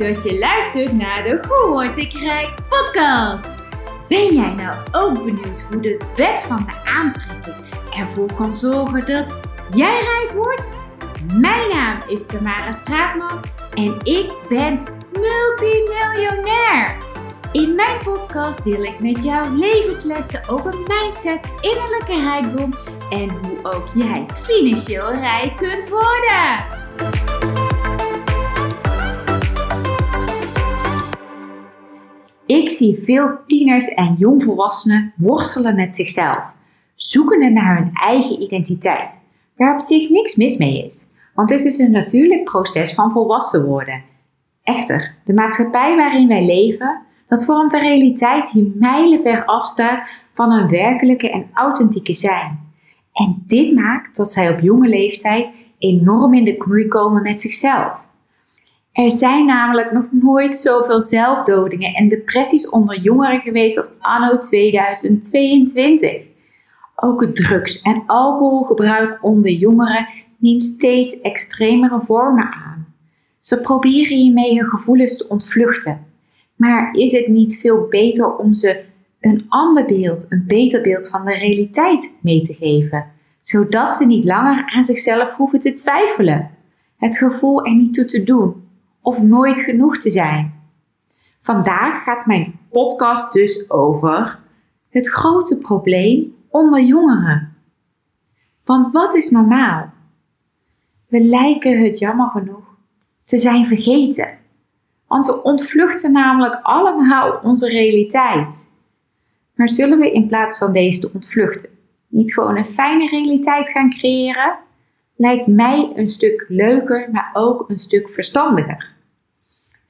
dat je luistert naar de Hoe Word ik Rijk podcast. Ben jij nou ook benieuwd hoe de wet van de aantrekking ervoor kan zorgen dat jij rijk wordt? Mijn naam is Tamara Straatman en ik ben multimiljonair. In mijn podcast deel ik met jou levenslessen over mindset, innerlijke rijkdom en hoe ook jij financieel rijk kunt worden. Ik zie veel tieners en jongvolwassenen worstelen met zichzelf, zoekende naar hun eigen identiteit, waar op zich niks mis mee is, want het is een natuurlijk proces van volwassen worden. Echter, de maatschappij waarin wij leven, dat vormt een realiteit die mijlenver afstaat van een werkelijke en authentieke zijn. En dit maakt dat zij op jonge leeftijd enorm in de knoei komen met zichzelf. Er zijn namelijk nog nooit zoveel zelfdodingen en depressies onder jongeren geweest als anno 2022. Ook het drugs- en alcoholgebruik onder jongeren neemt steeds extremere vormen aan. Ze proberen hiermee hun gevoelens te ontvluchten. Maar is het niet veel beter om ze een ander beeld, een beter beeld van de realiteit mee te geven, zodat ze niet langer aan zichzelf hoeven te twijfelen, het gevoel er niet toe te doen of nooit genoeg te zijn. Vandaag gaat mijn podcast dus over het grote probleem onder jongeren. Want wat is normaal? We lijken het jammer genoeg te zijn vergeten. Want we ontvluchten namelijk allemaal onze realiteit. Maar zullen we in plaats van deze te ontvluchten niet gewoon een fijne realiteit gaan creëren? Lijkt mij een stuk leuker, maar ook een stuk verstandiger.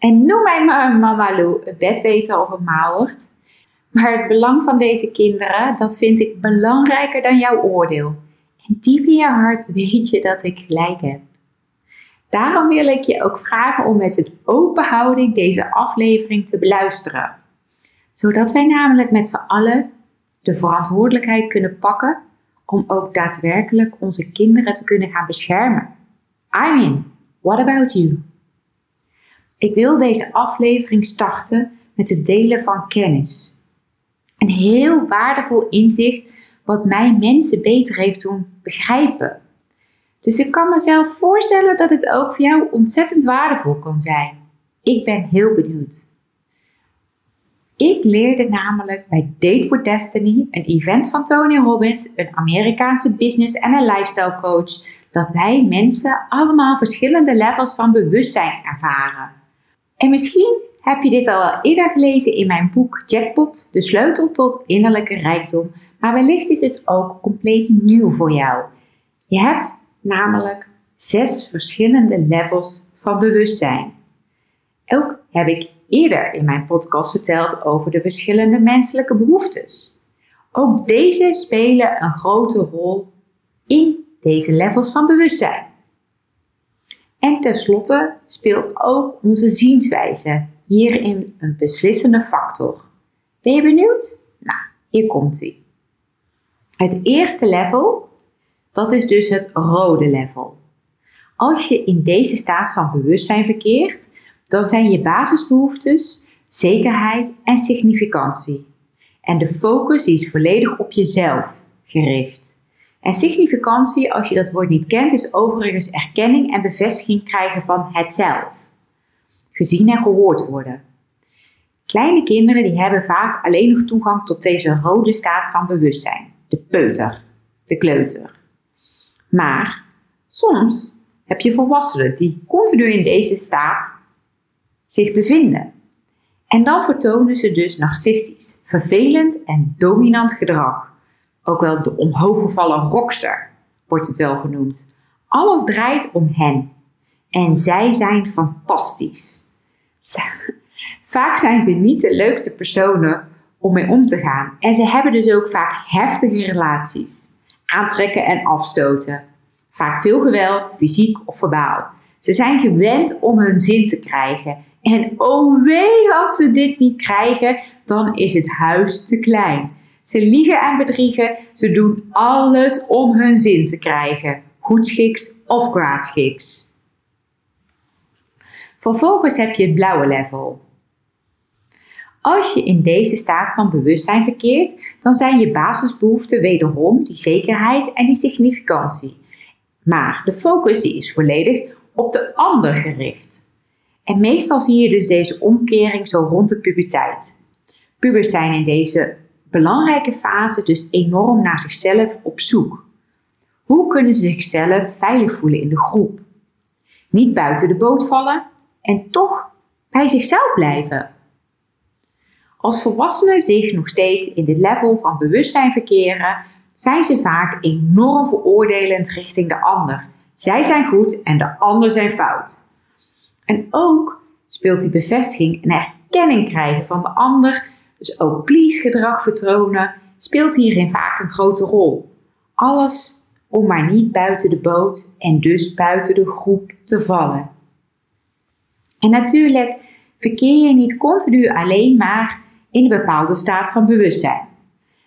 En noem mij maar een mama Lou, een bedweter of een mauwert. Maar het belang van deze kinderen, dat vind ik belangrijker dan jouw oordeel. En diep in je hart weet je dat ik gelijk heb. Daarom wil ik je ook vragen om met een open houding deze aflevering te beluisteren. Zodat wij namelijk met z'n allen de verantwoordelijkheid kunnen pakken om ook daadwerkelijk onze kinderen te kunnen gaan beschermen. I mean, what about you? Ik wil deze aflevering starten met het delen van kennis. Een heel waardevol inzicht wat mij mensen beter heeft doen begrijpen. Dus ik kan mezelf voorstellen dat het ook voor jou ontzettend waardevol kan zijn. Ik ben heel benieuwd. Ik leerde namelijk bij Date with Destiny, een event van Tony Robbins, een Amerikaanse business en een lifestyle coach, dat wij mensen allemaal verschillende levels van bewustzijn ervaren. En misschien heb je dit al wel eerder gelezen in mijn boek Jackpot, de sleutel tot innerlijke rijkdom, maar wellicht is het ook compleet nieuw voor jou. Je hebt namelijk zes verschillende levels van bewustzijn. Ook heb ik eerder in mijn podcast verteld over de verschillende menselijke behoeftes. Ook deze spelen een grote rol in deze levels van bewustzijn. En tenslotte speelt ook onze zienswijze hierin een beslissende factor. Ben je benieuwd? Nou, hier komt ie. Het eerste level, dat is dus het rode level. Als je in deze staat van bewustzijn verkeert, dan zijn je basisbehoeftes zekerheid en significantie. En de focus is volledig op jezelf gericht. En significantie, als je dat woord niet kent, is overigens erkenning en bevestiging krijgen van het zelf. Gezien en gehoord worden. Kleine kinderen die hebben vaak alleen nog toegang tot deze rode staat van bewustzijn. De peuter, de kleuter. Maar soms heb je volwassenen die continu in deze staat zich bevinden. En dan vertonen ze dus narcistisch, vervelend en dominant gedrag ook wel de omhooggevallen rockster, wordt het wel genoemd. Alles draait om hen. En zij zijn fantastisch. Vaak zijn ze niet de leukste personen om mee om te gaan. En ze hebben dus ook vaak heftige relaties. Aantrekken en afstoten. Vaak veel geweld, fysiek of verbaal. Ze zijn gewend om hun zin te krijgen. En oh wee, als ze dit niet krijgen, dan is het huis te klein. Ze liegen en bedriegen. Ze doen alles om hun zin te krijgen. Goedschiks of kwaadschiks. Vervolgens heb je het blauwe level. Als je in deze staat van bewustzijn verkeert, dan zijn je basisbehoeften wederom die zekerheid en die significantie. Maar de focus die is volledig op de ander gericht. En meestal zie je dus deze omkering zo rond de puberteit. Pubers zijn in deze belangrijke fase dus enorm naar zichzelf op zoek. Hoe kunnen ze zichzelf veilig voelen in de groep? Niet buiten de boot vallen en toch bij zichzelf blijven. Als volwassenen zich nog steeds in dit level van bewustzijn verkeren, zijn ze vaak enorm veroordelend richting de ander. Zij zijn goed en de ander zijn fout. En ook speelt die bevestiging en erkenning krijgen van de ander, dus ook please gedrag vertonen, speelt hierin vaak een grote rol. Alles om maar niet buiten de boot en dus buiten de groep te vallen. En natuurlijk verkeer je niet continu alleen maar in een bepaalde staat van bewustzijn.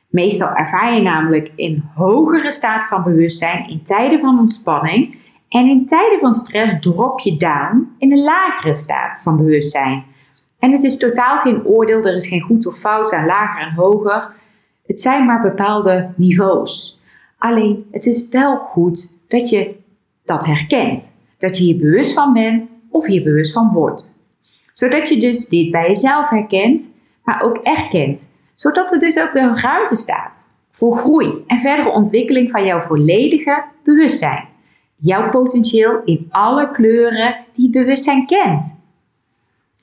Meestal ervaar je namelijk in hogere staat van bewustzijn in tijden van ontspanning en in tijden van stress drop je down in een lagere staat van bewustzijn. En het is totaal geen oordeel, er is geen goed of fout aan lager en hoger. Het zijn maar bepaalde niveaus. Alleen het is wel goed dat je dat herkent. Dat je hier bewust van bent of hier bewust van wordt. Zodat je dus dit bij jezelf herkent, maar ook erkent. Zodat er dus ook weer ruimte staat voor groei en verdere ontwikkeling van jouw volledige bewustzijn. Jouw potentieel in alle kleuren die het bewustzijn kent.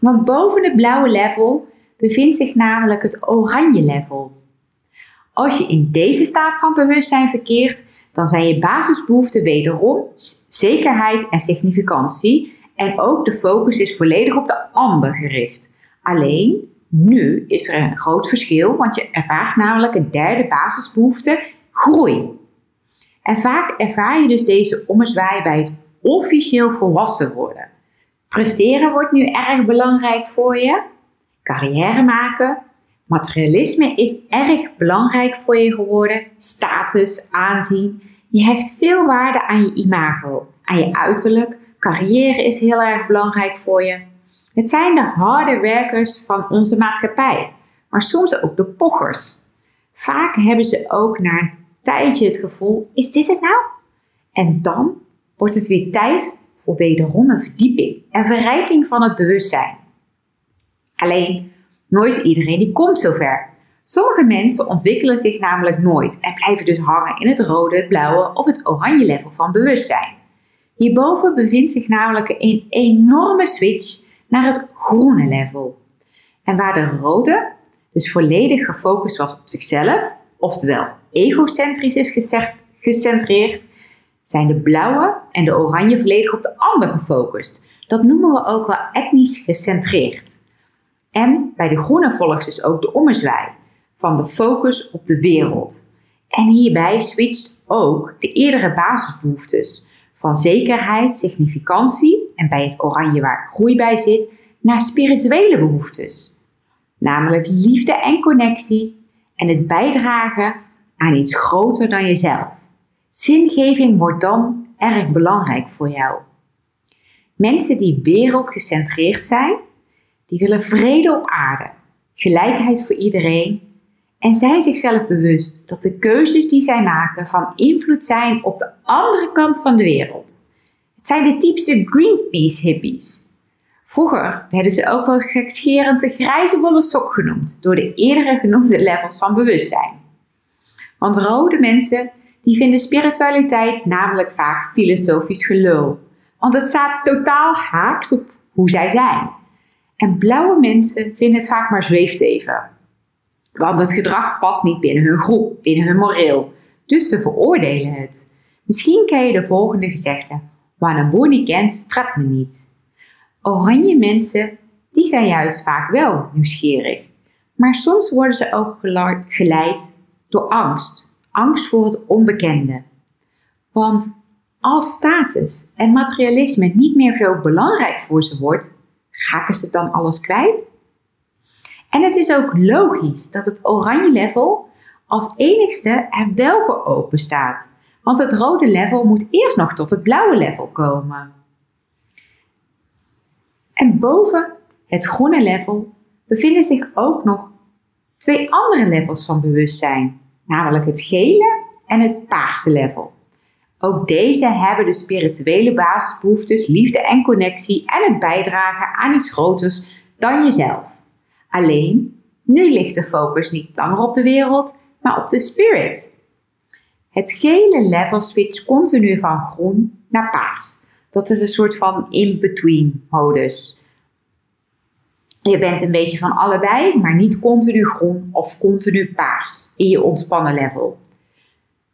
Want boven het blauwe level bevindt zich namelijk het oranje level. Als je in deze staat van bewustzijn verkeert, dan zijn je basisbehoeften wederom zekerheid en significantie. En ook de focus is volledig op de ander gericht. Alleen, nu is er een groot verschil, want je ervaart namelijk een derde basisbehoefte, groei. En vaak ervaar je dus deze ommezwaai bij het officieel volwassen worden. Presteren wordt nu erg belangrijk voor je. Carrière maken. Materialisme is erg belangrijk voor je geworden. Status, aanzien. Je hecht veel waarde aan je imago, aan je uiterlijk. Carrière is heel erg belangrijk voor je. Het zijn de harde werkers van onze maatschappij, maar soms ook de pochers. Vaak hebben ze ook na een tijdje het gevoel: is dit het nou? En dan wordt het weer tijd voor wederom een verdieping en verrijking van het bewustzijn. Alleen, nooit iedereen die komt zover. Sommige mensen ontwikkelen zich namelijk nooit en blijven dus hangen in het rode, het blauwe of het oranje level van bewustzijn. Hierboven bevindt zich namelijk een enorme switch naar het groene level. En waar de rode dus volledig gefocust was op zichzelf, oftewel egocentrisch is gecentreerd, zijn de blauwe en de oranje volledig op de ander gefocust. Dat noemen we ook wel etnisch gecentreerd. En bij de groene volgt dus ook de ommezwaai van de focus op de wereld. En hierbij switcht ook de eerdere basisbehoeftes van zekerheid, significantie en bij het oranje waar groei bij zit, naar spirituele behoeftes. Namelijk liefde en connectie en het bijdragen aan iets groter dan jezelf. Zingeving wordt dan erg belangrijk voor jou. Mensen die wereldgecentreerd zijn, die willen vrede op aarde, gelijkheid voor iedereen en zijn zichzelf bewust dat de keuzes die zij maken van invloed zijn op de andere kant van de wereld. Het zijn de typische Greenpeace hippies. Vroeger werden ze ook wel gekscherend de grijze bolle sok genoemd door de eerdere genoemde levels van bewustzijn. Want rode mensen die vinden spiritualiteit namelijk vaak filosofisch gelul. Want het staat totaal haaks op hoe zij zijn. En blauwe mensen vinden het vaak maar zweefteven. Want het gedrag past niet binnen hun groep, binnen hun moreel. Dus ze veroordelen het. Misschien ken je de volgende gezegde. Waar een boer niet kent, fret me niet. Oranje mensen, die zijn juist vaak wel nieuwsgierig. Maar soms worden ze ook geleid door angst angst voor het onbekende. Want als status en materialisme niet meer zo belangrijk voor ze wordt, raken ze dan alles kwijt? En het is ook logisch dat het oranje level als enigste er wel voor open staat. Want het rode level moet eerst nog tot het blauwe level komen. En boven het groene level bevinden zich ook nog twee andere levels van bewustzijn, namelijk het gele en het paarse level. Ook deze hebben de spirituele basisbehoeftes, liefde en connectie en het bijdragen aan iets groters dan jezelf. Alleen, nu ligt de focus niet langer op de wereld, maar op de spirit. Het gele level switcht continu van groen naar paars. Dat is een soort van in-between modus. Je bent een beetje van allebei, maar niet continu groen of continu paars in je ontspannen level.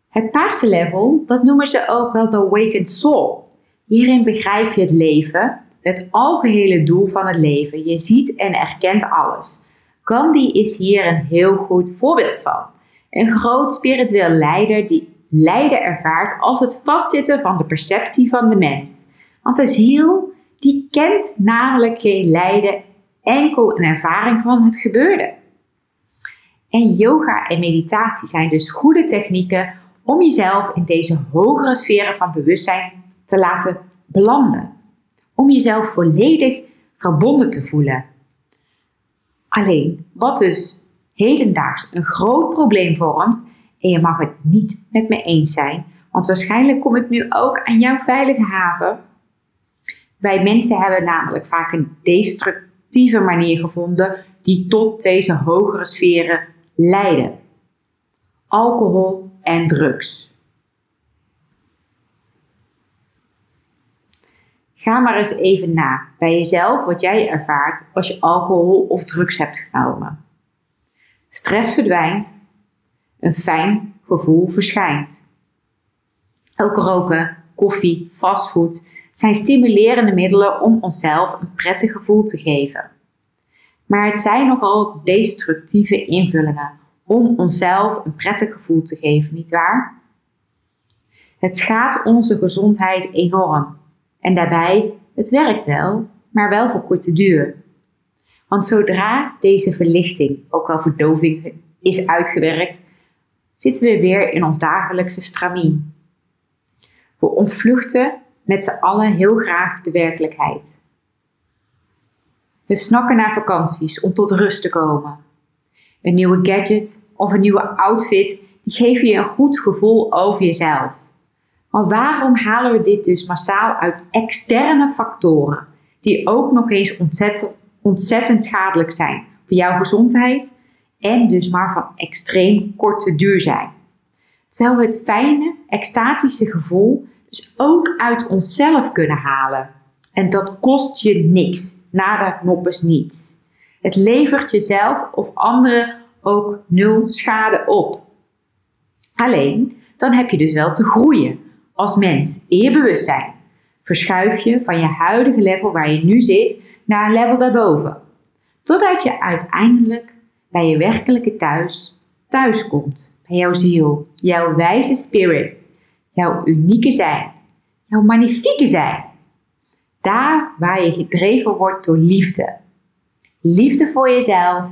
Het paarse level, dat noemen ze ook wel de awakened soul. Hierin begrijp je het leven, het algehele doel van het leven. Je ziet en erkent alles. Gandhi is hier een heel goed voorbeeld van. Een groot spiritueel leider die lijden ervaart als het vastzitten van de perceptie van de mens. Want de ziel, die kent namelijk geen lijden, enkel een ervaring van het gebeurde. En yoga en meditatie zijn dus goede technieken om jezelf in deze hogere sferen van bewustzijn te laten belanden. Om jezelf volledig verbonden te voelen. Alleen, wat dus hedendaags een groot probleem vormt, en je mag het niet met me eens zijn, want waarschijnlijk kom ik nu ook aan jouw veilige haven. Wij mensen hebben namelijk vaak een destructieve manier gevonden die tot deze hogere sferen leiden. Alcohol en drugs. Ga maar eens even na bij jezelf wat jij ervaart als je alcohol of drugs hebt genomen. Stress verdwijnt, een fijn gevoel verschijnt. Ook roken, koffie, fastfood zijn stimulerende middelen om onszelf een prettig gevoel te geven. Maar het zijn nogal destructieve invullingen om onszelf een prettig gevoel te geven, nietwaar? Het schaadt onze gezondheid enorm. En daarbij, het werkt wel, maar wel voor korte duur. Want zodra deze verlichting, ook wel verdoving, is uitgewerkt, zitten we weer in ons dagelijkse stramien. We ontvluchten met z'n allen heel graag de werkelijkheid. We snakken naar vakanties om tot rust te komen. Een nieuwe gadget of een nieuwe outfit die geven je een goed gevoel over jezelf. Maar waarom halen we dit dus massaal uit externe factoren, die ook nog eens ontzettend, ontzettend schadelijk zijn voor jouw gezondheid en dus maar van extreem korte duur zijn? Terwijl we het fijne, extatische gevoel ook uit onszelf kunnen halen. En dat kost je niks, nada noppes niet. Het levert jezelf of anderen ook nul schade op. Alleen, dan heb je dus wel te groeien als mens in je bewustzijn. Verschuif je van je huidige level waar je nu zit naar een level daarboven. Totdat je uiteindelijk bij je werkelijke thuis thuis komt. Bij jouw ziel, jouw wijze spirit, jouw unieke zijn, jouw magnifieke zijn. Daar waar je gedreven wordt door liefde. Liefde voor jezelf,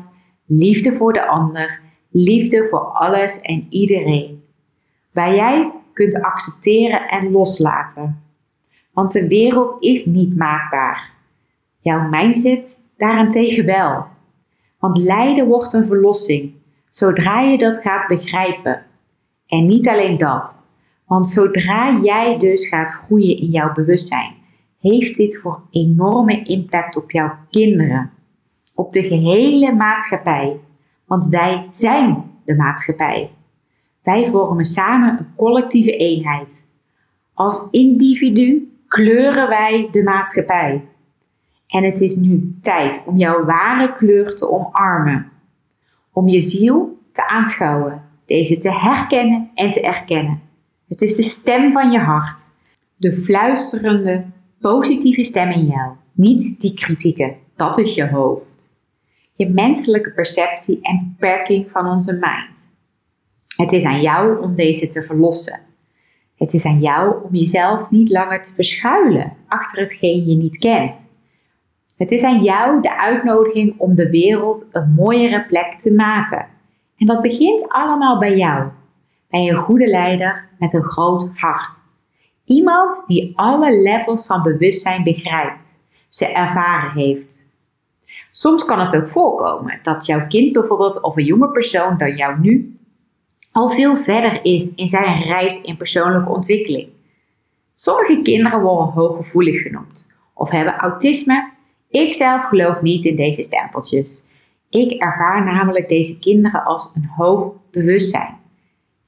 liefde voor de ander, liefde voor alles en iedereen. Waar jij kunt accepteren en loslaten. Want de wereld is niet maakbaar. Jouw mindset daarentegen wel. Want lijden wordt een verlossing, zodra je dat gaat begrijpen. En niet alleen dat, want zodra jij dus gaat groeien in jouw bewustzijn, heeft dit voor enorme impact op jouw kinderen, op de gehele maatschappij. Want wij zijn de maatschappij. Wij vormen samen een collectieve eenheid. Als individu kleuren wij de maatschappij. En het is nu tijd om jouw ware kleur te omarmen. Om je ziel te aanschouwen, deze te herkennen en te erkennen. Het is de stem van je hart, de fluisterende, positieve stem in jou, niet die kritieke, dat is je hoofd. Je menselijke perceptie en beperking van onze mind. Het is aan jou om deze te verlossen. Het is aan jou om jezelf niet langer te verschuilen achter hetgeen je niet kent. Het is aan jou de uitnodiging om de wereld een mooiere plek te maken. En dat begint allemaal bij jou. Bij een goede leider met een groot hart. Iemand die alle levels van bewustzijn begrijpt, ze ervaren heeft. Soms kan het ook voorkomen dat jouw kind bijvoorbeeld of een jonge persoon dan jou nu al veel verder is in zijn reis in persoonlijke ontwikkeling. Sommige kinderen worden hooggevoelig genoemd of hebben autisme. Ik zelf geloof niet in deze stempeltjes. Ik ervaar namelijk deze kinderen als een hoog bewustzijn.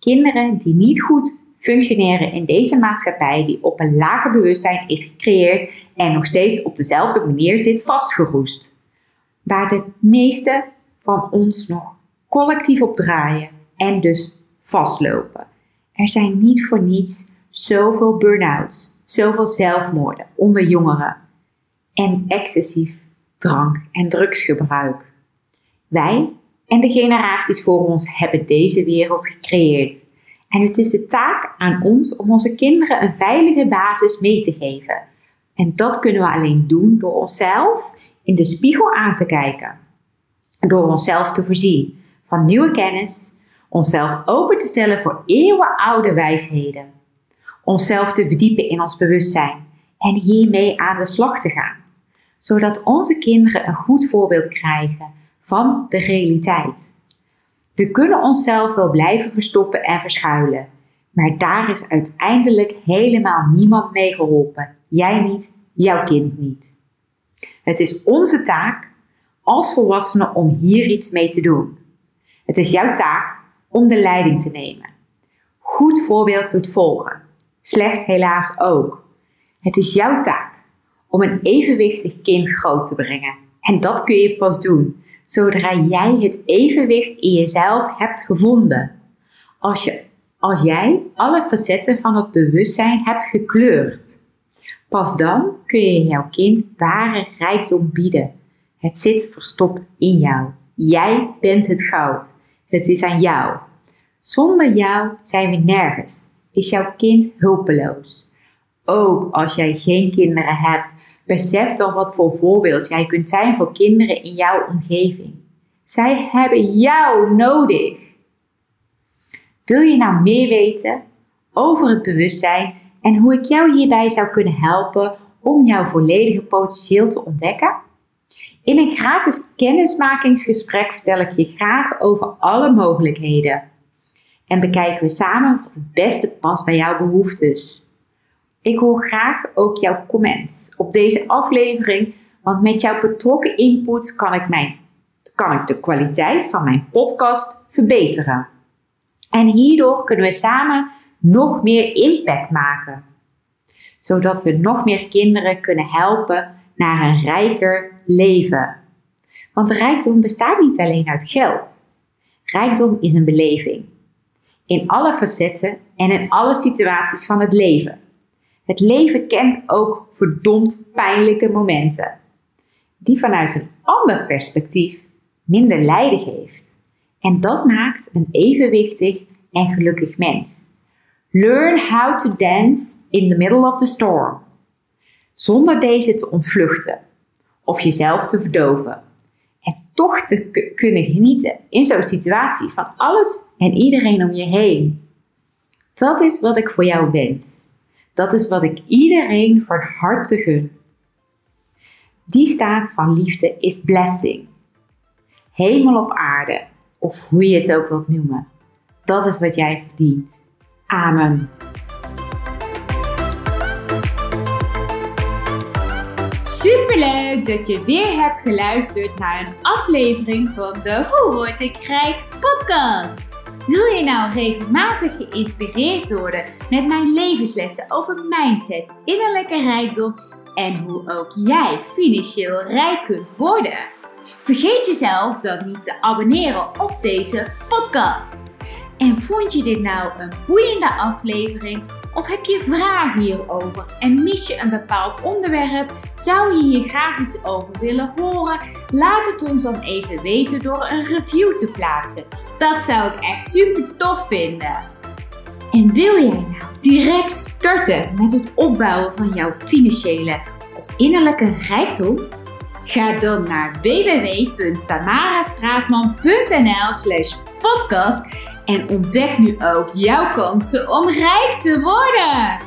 Kinderen die niet goed functioneren in deze maatschappij die op een lager bewustzijn is gecreëerd en nog steeds op dezelfde manier zit vastgeroest. Waar de meeste van ons nog collectief op draaien en dus vastlopen. Er zijn niet voor niets zoveel burn-outs, zoveel zelfmoorden onder jongeren en excessief drank- en drugsgebruik. Wij en de generaties voor ons hebben deze wereld gecreëerd. En het is de taak aan ons om onze kinderen een veilige basis mee te geven. En dat kunnen we alleen doen door onszelf in de spiegel aan te kijken. Door onszelf te voorzien van nieuwe kennis, onszelf open te stellen voor eeuwenoude wijsheden, onszelf te verdiepen in ons bewustzijn en hiermee aan de slag te gaan, zodat onze kinderen een goed voorbeeld krijgen van de realiteit. We kunnen onszelf wel blijven verstoppen en verschuilen, maar daar is uiteindelijk helemaal niemand mee geholpen. Jij niet, jouw kind niet. Het is onze taak als volwassenen om hier iets mee te doen. Het is jouw taak om de leiding te nemen. Goed voorbeeld doet volgen. Slecht helaas ook. Het is jouw taak om een evenwichtig kind groot te brengen. En dat kun je pas doen zodra jij het evenwicht in jezelf hebt gevonden. Als, je, als jij alle facetten van het bewustzijn hebt gekleurd. Pas dan kun je jouw kind ware rijkdom bieden. Het zit verstopt in jou. Jij bent het goud. Het is aan jou. Zonder jou zijn we nergens. Is jouw kind hulpeloos. Ook als jij geen kinderen hebt, besef dan wat voor voorbeeld jij kunt zijn voor kinderen in jouw omgeving. Zij hebben jou nodig. Wil je nou meer weten over het bewustzijn en hoe ik jou hierbij zou kunnen helpen om jouw volledige potentieel te ontdekken? In een gratis kennismakingsgesprek vertel ik je graag over alle mogelijkheden. En bekijken we samen wat het beste past bij jouw behoeftes. Ik hoor graag ook jouw comments op deze aflevering, want met jouw betrokken input kan ik, mijn, kan ik de kwaliteit van mijn podcast verbeteren. En hierdoor kunnen we samen nog meer impact maken, zodat we nog meer kinderen kunnen helpen naar een rijker leven. Want rijkdom bestaat niet alleen uit geld. Rijkdom is een beleving. In alle facetten en in alle situaties van het leven. Het leven kent ook verdomd pijnlijke momenten, die vanuit een ander perspectief minder lijden geeft. En dat maakt een evenwichtig en gelukkig mens. Learn how to dance in the middle of the storm. Zonder deze te ontvluchten of jezelf te verdoven. En toch te kunnen genieten in zo'n situatie van alles en iedereen om je heen. Dat is wat ik voor jou wens. Dat is wat ik iedereen van harte gun. Die staat van liefde is blessing. Hemel op aarde, of hoe je het ook wilt noemen. Dat is wat jij verdient. Amen. Superleuk dat je weer hebt geluisterd naar een aflevering van de Hoe Word ik Rijk podcast. Wil je nou regelmatig geïnspireerd worden met mijn levenslessen over mindset, innerlijke rijkdom en hoe ook jij financieel rijk kunt worden? Vergeet jezelf dan niet te abonneren op deze podcast. En vond je dit nou een boeiende aflevering? Of heb je vragen hierover en mis je een bepaald onderwerp? Zou je hier graag iets over willen horen? Laat het ons dan even weten door een review te plaatsen. Dat zou ik echt super tof vinden. En wil jij nou direct starten met het opbouwen van jouw financiële of innerlijke rijkdom? Ga dan naar www.tamarastraatman.nl slash podcast en ontdek nu ook jouw kansen om rijk te worden.